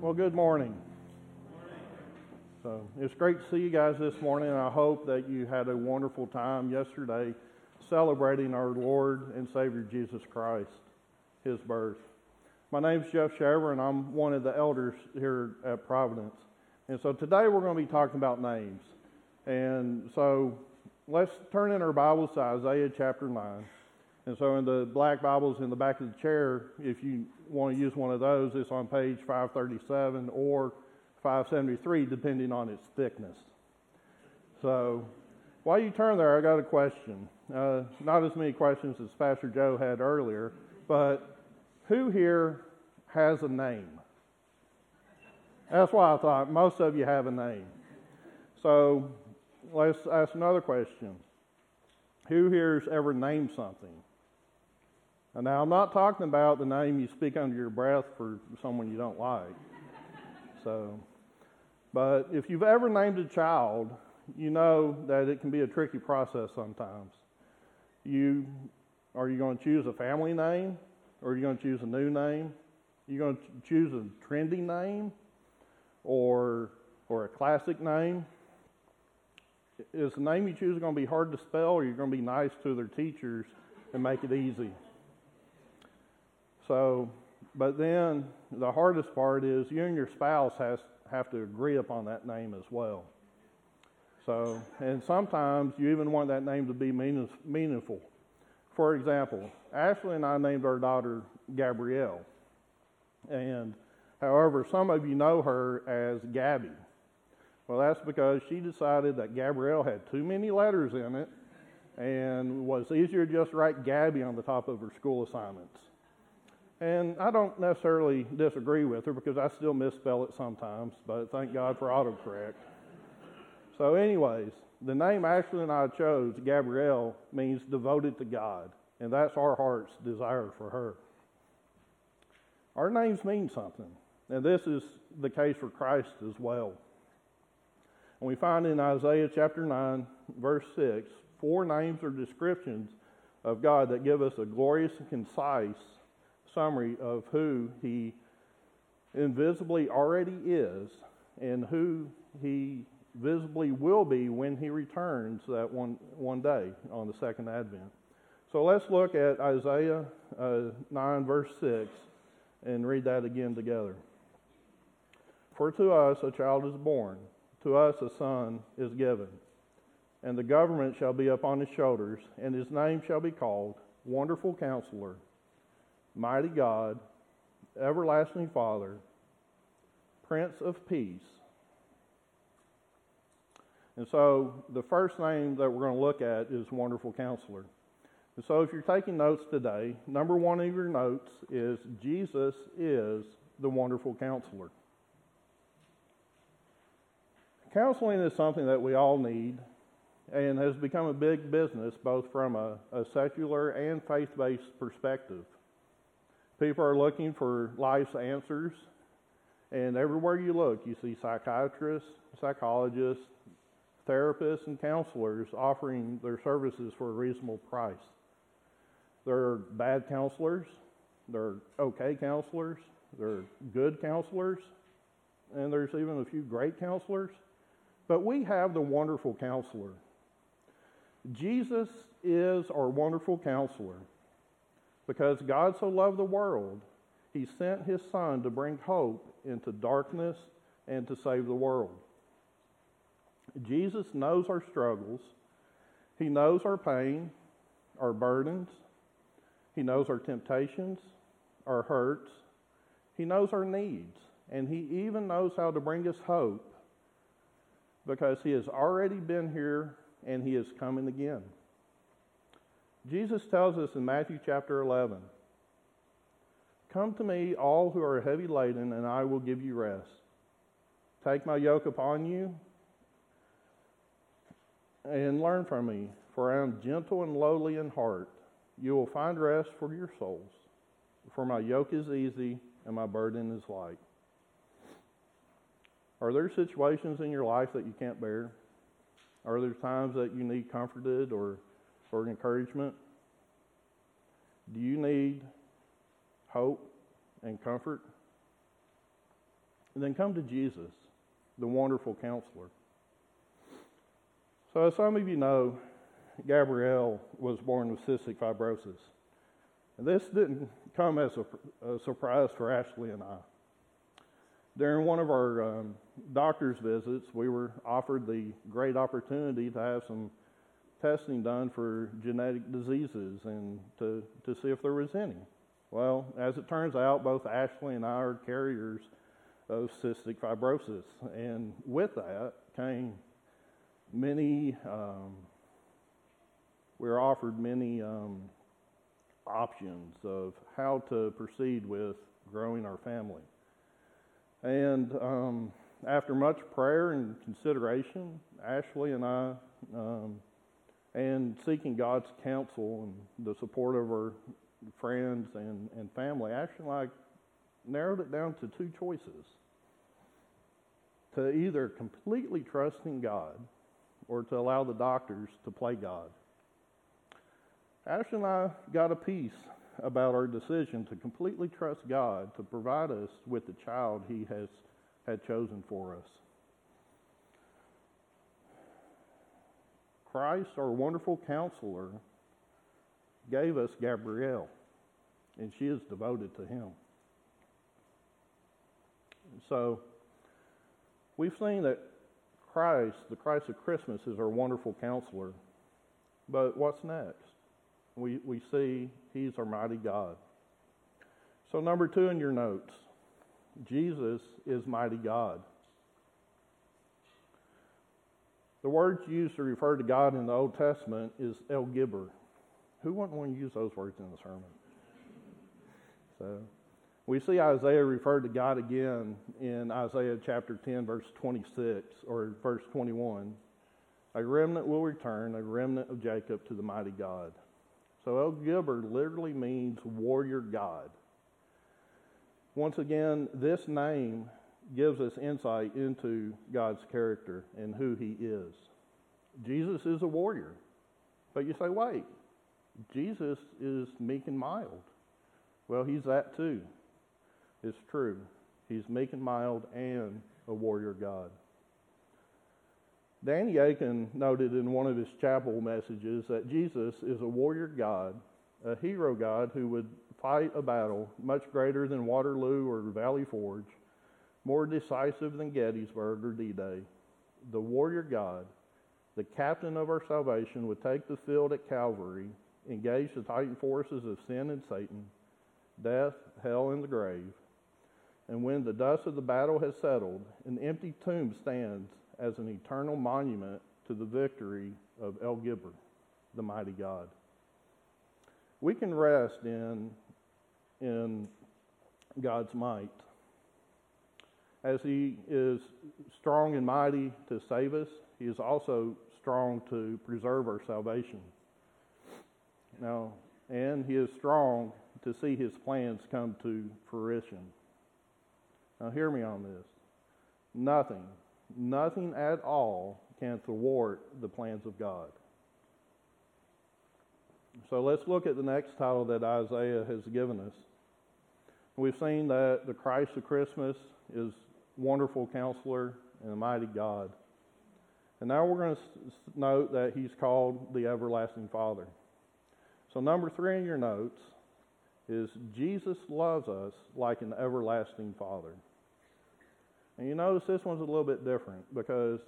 Well, good morning. So it's great to see you guys this morning, I hope that you had a wonderful time yesterday celebrating our Lord and Savior Jesus Christ, His birth. My name is Jeff Shaver, and I'm one of the elders here at Providence. And so today we're going to be talking about names. And so let's turn in our Bibles to Isaiah chapter 9. And so in the black Bibles in the back of the chair, if you want to use one of those, it's on page 537 or 573, depending on its thickness. So while you turn there, I got a question. Uh, not as many questions as Pastor Joe had earlier, but who here has a name? That's why I thought most of you have a name. So let's ask another question. Who here's ever named something? And now I'm not talking about the name you speak under your breath for someone you don't like. So, but if you've ever named a child, you know that it can be a tricky process sometimes. You are you going to choose a family name, or are you going to choose a new name? Are you going to choose a trendy name, or or a classic name? Is the name you choose going to be hard to spell, or are you going to be nice to their teachers and make it easy? So, but then the hardest part is you and your spouse has have to agree upon that name as well. So, and sometimes you even want that name to be meaningful. For example, Ashley and I named our daughter Gabrielle. And however, some of you know her as Gabby. Well, that's because she decided that Gabrielle had too many letters in it and was easier to just write Gabby on the top of her school assignments. And I don't necessarily disagree with her because I still misspell it sometimes, but thank God for autocorrect. So, anyways, the name Ashley and I chose, Gabrielle, means devoted to God, and that's our heart's desire for her. Our names mean something, and this is the case for Christ as well. And we find in Isaiah chapter 9, verse 6, four names or descriptions of God that give us a glorious and concise summary of who he invisibly already is and who he visibly will be when he returns that one, one day on the second advent. So let's look at Isaiah uh, 9, verse 6, and read that again together. For to us a child is born, to us a son is given, and the government shall be upon his shoulders, and his name shall be called Wonderful Counselor mighty God, everlasting Father, Prince of Peace. And so the first name that we're going to look at is Wonderful Counselor. And so if you're taking notes today, number one of your notes is Jesus is the Wonderful Counselor. Counseling is something that we all need and has become a big business both from a, a secular and faith based perspective. People are looking for life's answers, and everywhere you look, you see psychiatrists, psychologists, therapists, and counselors offering their services for a reasonable price. There are bad counselors, there are okay counselors, there are good counselors, and there's even a few great counselors. But we have the wonderful counselor. Jesus is our wonderful counselor. Because God so loved the world, he sent his Son to bring hope into darkness and to save the world. Jesus knows our struggles, he knows our pain, our burdens, he knows our temptations, our hurts, he knows our needs, and he even knows how to bring us hope because he has already been here and he is coming again. Jesus tells us in Matthew chapter 11 Come to me, all who are heavy laden, and I will give you rest. Take my yoke upon you and learn from me, for I am gentle and lowly in heart. You will find rest for your souls. For my yoke is easy and my burden is light. Are there situations in your life that you can't bear? Are there times that you need comforted or for encouragement? Do you need hope and comfort? And then come to Jesus, the wonderful counselor. So, as some of you know, Gabrielle was born with cystic fibrosis. And this didn't come as a, a surprise for Ashley and I. During one of our um, doctor's visits, we were offered the great opportunity to have some testing done for genetic diseases and to, to see if there was any. Well, as it turns out, both Ashley and I are carriers of cystic fibrosis. And with that came many, um, we were offered many um, options of how to proceed with growing our family. And um, after much prayer and consideration, Ashley and I, um, and seeking God's counsel and the support of our friends and, and family, and I narrowed it down to two choices to either completely trust in God or to allow the doctors to play God. Ashley and I got a peace about our decision to completely trust God to provide us with the child He has had chosen for us. Christ, our wonderful counselor, gave us Gabrielle, and she is devoted to Him. So, we've seen that Christ, the Christ of Christmas, is our wonderful counselor. But what's next? we, we see He's our mighty God. So, number two in your notes Jesus is mighty God. The words used to refer to God in the Old Testament is El Gibbor. Who wouldn't want to use those words in the sermon? So, we see Isaiah referred to God again in Isaiah chapter 10, verse 26, or verse 21. A remnant will return, a remnant of Jacob to the mighty God. So El Gibbor literally means warrior God. Once again, this name gives us insight into God's character and who he is. Jesus is a warrior. But you say, wait, Jesus is meek and mild. Well, he's that too. It's true. He's meek and mild and a warrior God. Danny Akin noted in one of his chapel messages that Jesus is a warrior God, a hero God who would fight a battle much greater than Waterloo or Valley Forge, more decisive than Gettysburg or D Day. The warrior God, the captain of our salvation, would take the field at Calvary, engage the titan forces of sin and Satan, death, hell, and the grave. And when the dust of the battle has settled, an empty tomb stands as an eternal monument to the victory of El Gibbor, the mighty God. We can rest in, in God's might. As He is strong and mighty to save us, He is also strong to preserve our salvation. Now, and He is strong to see His plans come to fruition. Now, hear me on this. Nothing, nothing at all can thwart the plans of God. So let's look at the next title that Isaiah has given us. We've seen that the Christ of Christmas is wonderful counselor and a mighty God. And now we're going to note that he's called the everlasting Father. So, number three in your notes is Jesus loves us like an everlasting Father. And you notice this one's a little bit different because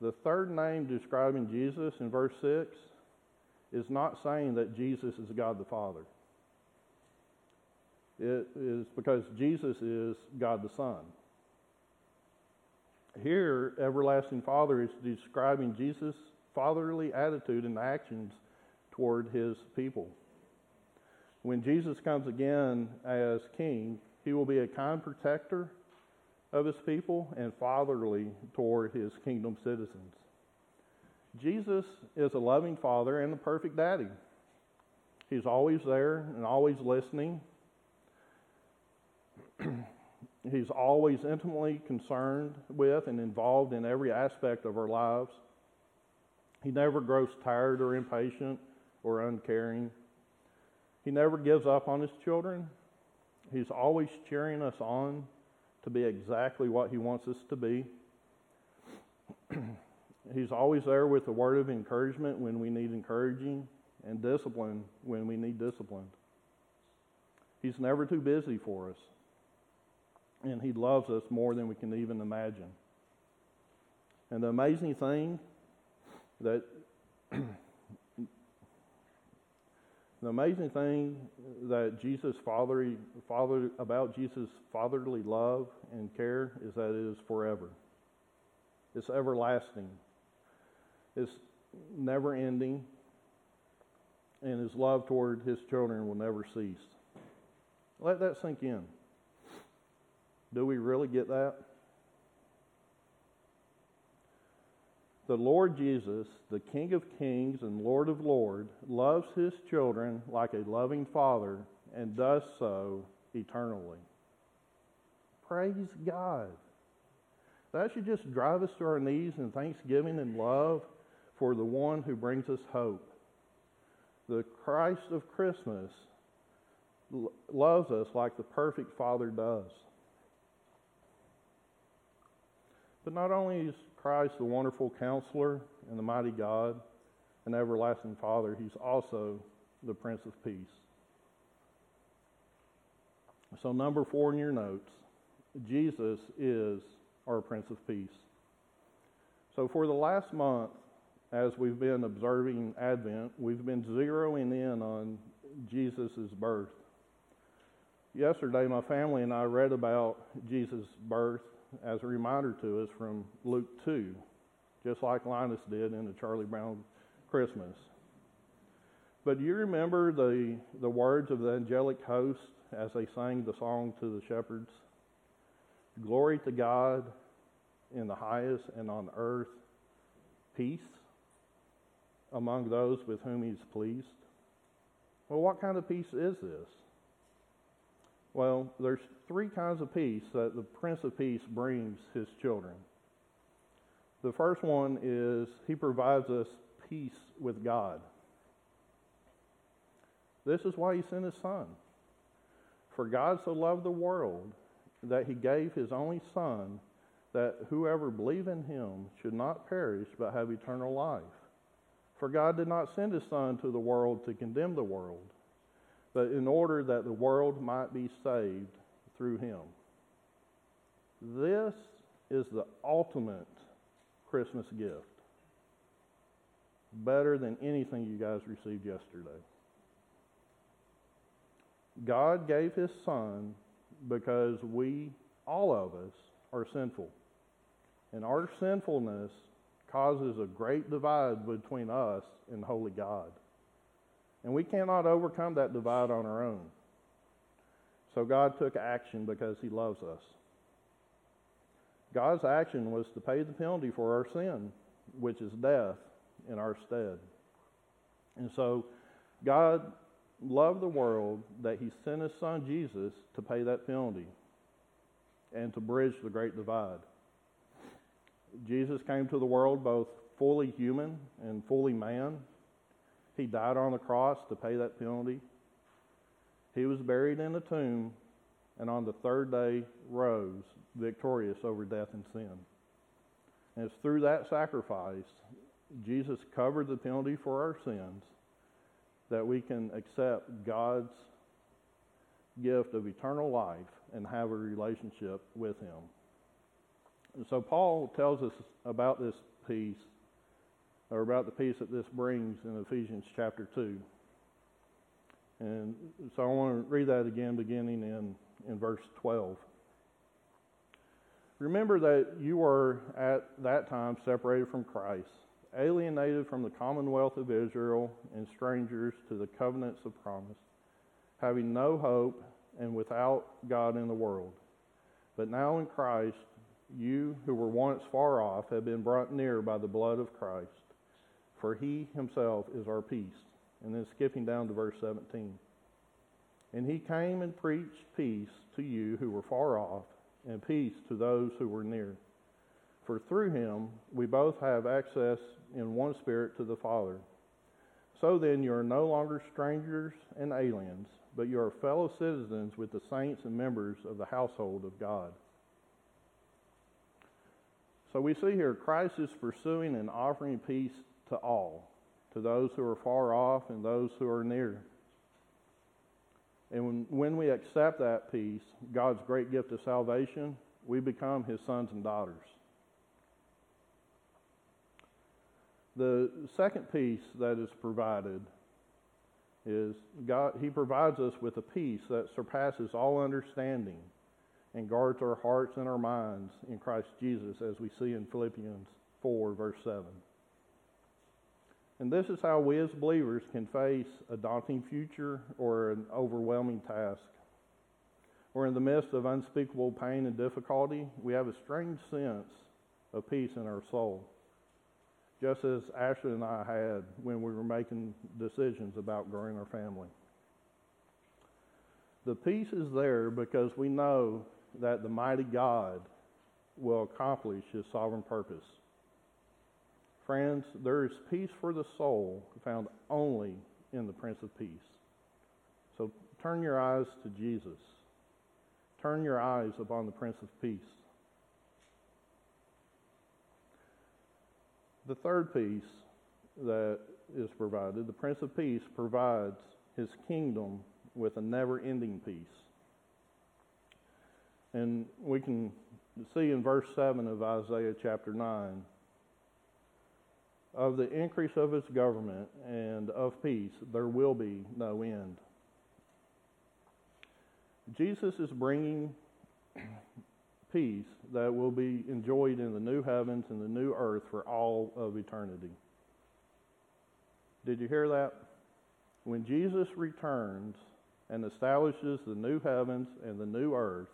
the third name describing Jesus in verse 6 is not saying that Jesus is God the Father. It is because Jesus is God the Son. Here, everlasting Father is describing Jesus' fatherly attitude and actions toward his people. When Jesus comes again as king, he will be a kind protector of his people and fatherly toward his kingdom citizens. Jesus is a loving father and a perfect daddy. He's always there and always listening. He's always intimately concerned with and involved in every aspect of our lives. He never grows tired or impatient or uncaring. He never gives up on his children. He's always cheering us on to be exactly what He wants us to be. He's always there with a word of encouragement when we need encouraging and discipline when we need discipline. He's never too busy for us. And He loves us more than we can even imagine. And the amazing thing that the amazing thing that Jesus father, father about Jesus fatherly love and care is that it is forever. It's everlasting. It's never ending. And his love toward his children will never cease. Let that sink in. Do we really get that? The Lord Jesus, the King of Kings and Lord of Lords, loves his children like a loving father and does so eternally. Praise God. That should just drive us to our knees in thanksgiving and love for the one who brings us hope. The Christ of Christmas loves us like the perfect Father does. But not only is Christ the wonderful counselor and the mighty God and everlasting Father, he's also the Prince of Peace. So, number four in your notes Jesus is our Prince of Peace. So, for the last month, as we've been observing Advent, we've been zeroing in on Jesus' birth. Yesterday, my family and I read about Jesus' birth as a reminder to us from Luke 2, just like Linus did in the Charlie Brown Christmas. But do you remember the, the words of the angelic host as they sang the song to the shepherds? Glory to God in the highest and on earth, peace among those with whom he's pleased. Well, what kind of peace is this? Well, there's three kinds of peace that the Prince of Peace brings his children. The first one is he provides us peace with God. This is why he sent his son. For God so loved the world that he gave his only son that whoever believe in him should not perish but have eternal life. For God did not send his son to the world to condemn the world, but in order that the world might be saved through him. This is the ultimate Christmas gift. Better than anything you guys received yesterday. God gave his son because we, all of us, are sinful. And our sinfulness causes a great divide between us and holy God. And we cannot overcome that divide on our own. So God took action because he loves us. God's action was to pay the penalty for our sin, which is death, in our stead. And so God loved the world that he sent his son Jesus to pay that penalty and to bridge the great divide. Jesus came to the world both fully human and fully man. He died on the cross to pay that penalty. He was buried in a tomb and on the third day rose victorious over death and sin. And it's through that sacrifice, Jesus covered the penalty for our sins, that we can accept God's gift of eternal life and have a relationship with Him. And so Paul tells us about this peace, or about the peace that this brings in Ephesians chapter 2. And so I want to read that again, beginning in, in verse 12. Remember that you were at that time separated from Christ, alienated from the commonwealth of Israel, and strangers to the covenants of promise, having no hope and without God in the world. But now in Christ, you who were once far off have been brought near by the blood of Christ, for he himself is our peace. And then skipping down to verse 17. And he came and preached peace to you who were far off, and peace to those who were near. For through him we both have access in one spirit to the Father. So then you are no longer strangers and aliens, but you are fellow citizens with the saints and members of the household of God So we see here Christ is pursuing and offering peace to all, to those who are far off and those who are near. And when, when we accept that peace, God's great gift of salvation, we become his sons and daughters. The second peace that is provided is God, he provides us with a peace that surpasses all understanding and guards our hearts and our minds in Christ Jesus, as we see in Philippians 4, verse 7. And this is how we as believers can face a daunting future or an overwhelming task. Or in the midst of unspeakable pain and difficulty, we have a strange sense of peace in our soul, just as Ashley and I had when we were making decisions about growing our family. The peace is there because we know that the mighty God will accomplish his sovereign purpose. Friends, there is peace for the soul found only in the Prince of Peace. So turn your eyes to Jesus. Turn your eyes upon the Prince of Peace. The third peace that is provided, the Prince of Peace provides his kingdom with a never ending peace. And we can see in verse 7 of Isaiah chapter 9 of the increase of his government and of peace, there will be no end. Jesus is bringing peace that will be enjoyed in the new heavens and the new earth for all of eternity. Did you hear that? When Jesus returns and establishes the new heavens and the new earth,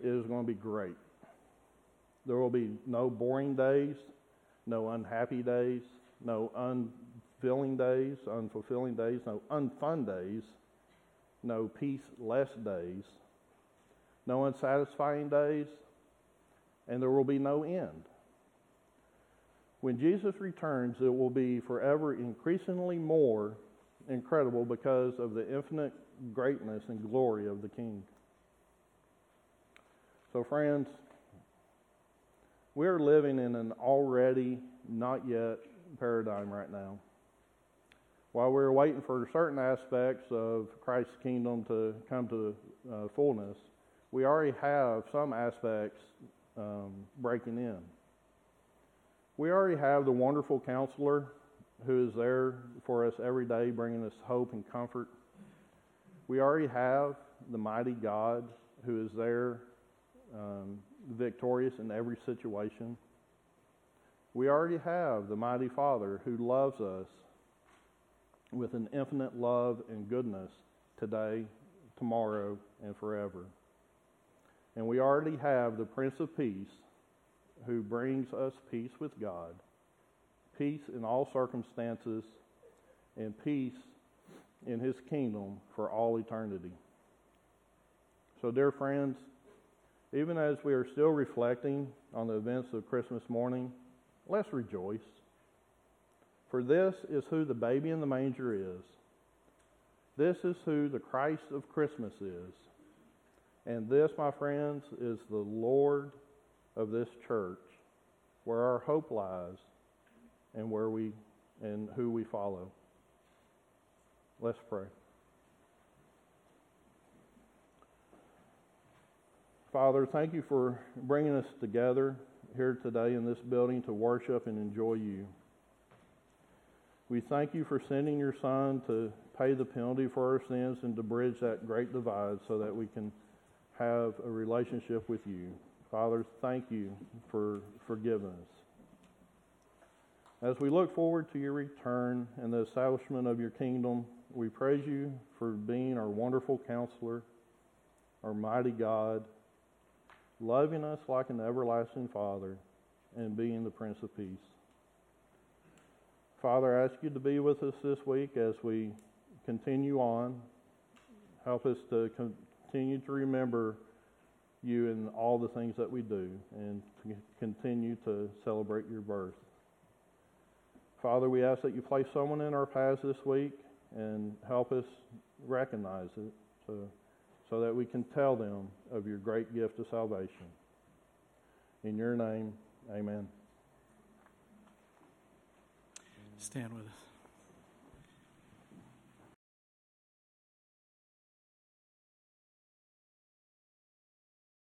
it is going to be great. There will be no boring days, no unhappy days, no unfilling days, unfulfilling days, no unfun days, no peaceless days, no unsatisfying days, and there will be no end. When Jesus returns, it will be forever increasingly more incredible because of the infinite greatness and glory of the King. So, friends, we are living in an already not yet paradigm right now. While we're waiting for certain aspects of Christ's kingdom to come to uh, fullness, we already have some aspects um, breaking in. We already have the wonderful counselor who is there for us every day, bringing us hope and comfort. We already have the mighty God who is there um, victorious in every situation. We already have the mighty Father who loves us with an infinite love and goodness today, tomorrow, and forever. And we already have the Prince of Peace who brings us peace with God, peace in all circumstances, and peace in his kingdom for all eternity. So, dear friends, even as we are still reflecting on the events of Christmas morning, let's rejoice. For this is who the baby in the manger is. This is who the Christ of Christmas is. And this, my friends, is the Lord of this church, where our hope lies and where we and who we follow. Let's pray. Father, thank you for bringing us together here today in this building to worship and enjoy you. We thank you for sending your Son to pay the penalty for our sins and to bridge that great divide so that we can have a relationship with you. Father, thank you for forgiving us. As we look forward to your return and the establishment of your kingdom, we praise you for being our wonderful counselor, our mighty God loving us like an everlasting Father, and being the Prince of Peace. Father, I ask you to be with us this week as we continue on. Help us to continue to remember you in all the things that we do and to continue to celebrate your birth. Father, we ask that you place someone in our paths this week and help us recognize it. So so that we can tell them of your great gift of salvation. In your name, amen. Stand with us.